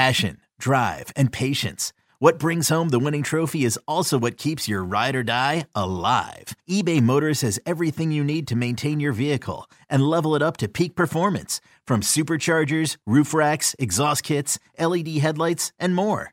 Passion, drive, and patience. What brings home the winning trophy is also what keeps your ride or die alive. eBay Motors has everything you need to maintain your vehicle and level it up to peak performance from superchargers, roof racks, exhaust kits, LED headlights, and more.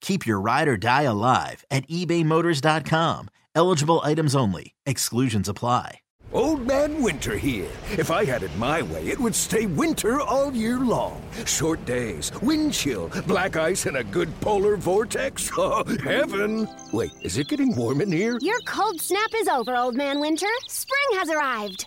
Keep your ride or die alive at ebaymotors.com. Eligible items only. Exclusions apply. Old Man Winter here. If I had it my way, it would stay winter all year long. Short days, wind chill, black ice, and a good polar vortex. Oh, heaven! Wait, is it getting warm in here? Your cold snap is over, Old Man Winter. Spring has arrived.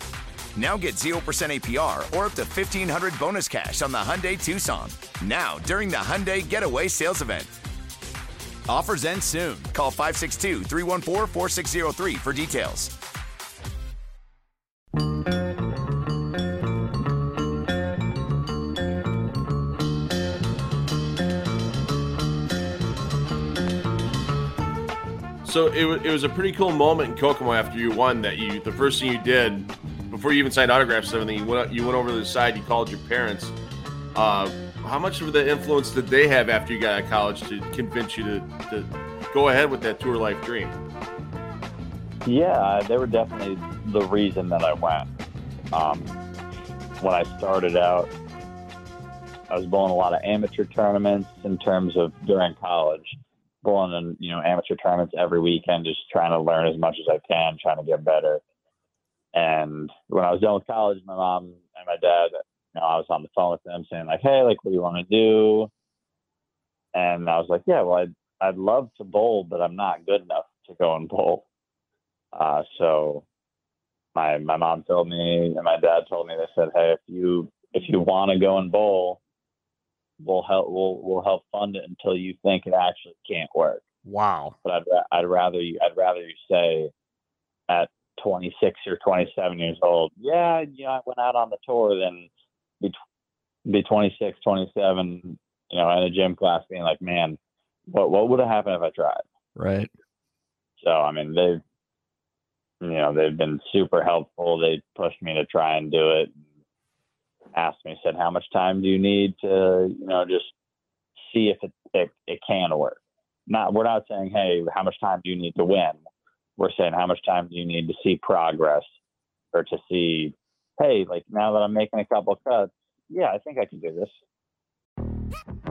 Now get 0% APR or up to 1500 bonus cash on the Hyundai Tucson. Now, during the Hyundai Getaway Sales Event. Offers end soon. Call 562 314 4603 for details. So it was, it was a pretty cool moment in Kokomo after you won that you the first thing you did before you even signed autographs and everything you went you went over to the side you called your parents. Uh, how much of the influence did they have after you got out of college to convince you to, to go ahead with that tour life dream? Yeah, they were definitely the reason that I went. Um, when I started out, I was bowling a lot of amateur tournaments in terms of during college bowling in you know amateur tournaments every weekend, just trying to learn as much as I can, trying to get better. And when I was done with college, my mom and my dad, you know, I was on the phone with them saying like, "Hey, like, what do you want to do?" And I was like, "Yeah, well, I'd I'd love to bowl, but I'm not good enough to go and bowl." Uh, so my my mom told me and my dad told me they said, "Hey, if you if you want to go and bowl, we'll help we'll we'll help fund it until you think it actually can't work. Wow. But I'd I'd rather you I'd rather you say at 26 or 27 years old, yeah, you know, I went out on the tour, then be be 26, 27, you know, in a gym class, being like, man, what what would have happened if I tried? Right. So I mean, they've you know they've been super helpful. They pushed me to try and do it asked me, said, "How much time do you need to, you know, just see if it it, it can work?" Not we're not saying, "Hey, how much time do you need to win?" We're saying, "How much time do you need to see progress, or to see, hey, like now that I'm making a couple cuts, yeah, I think I can do this."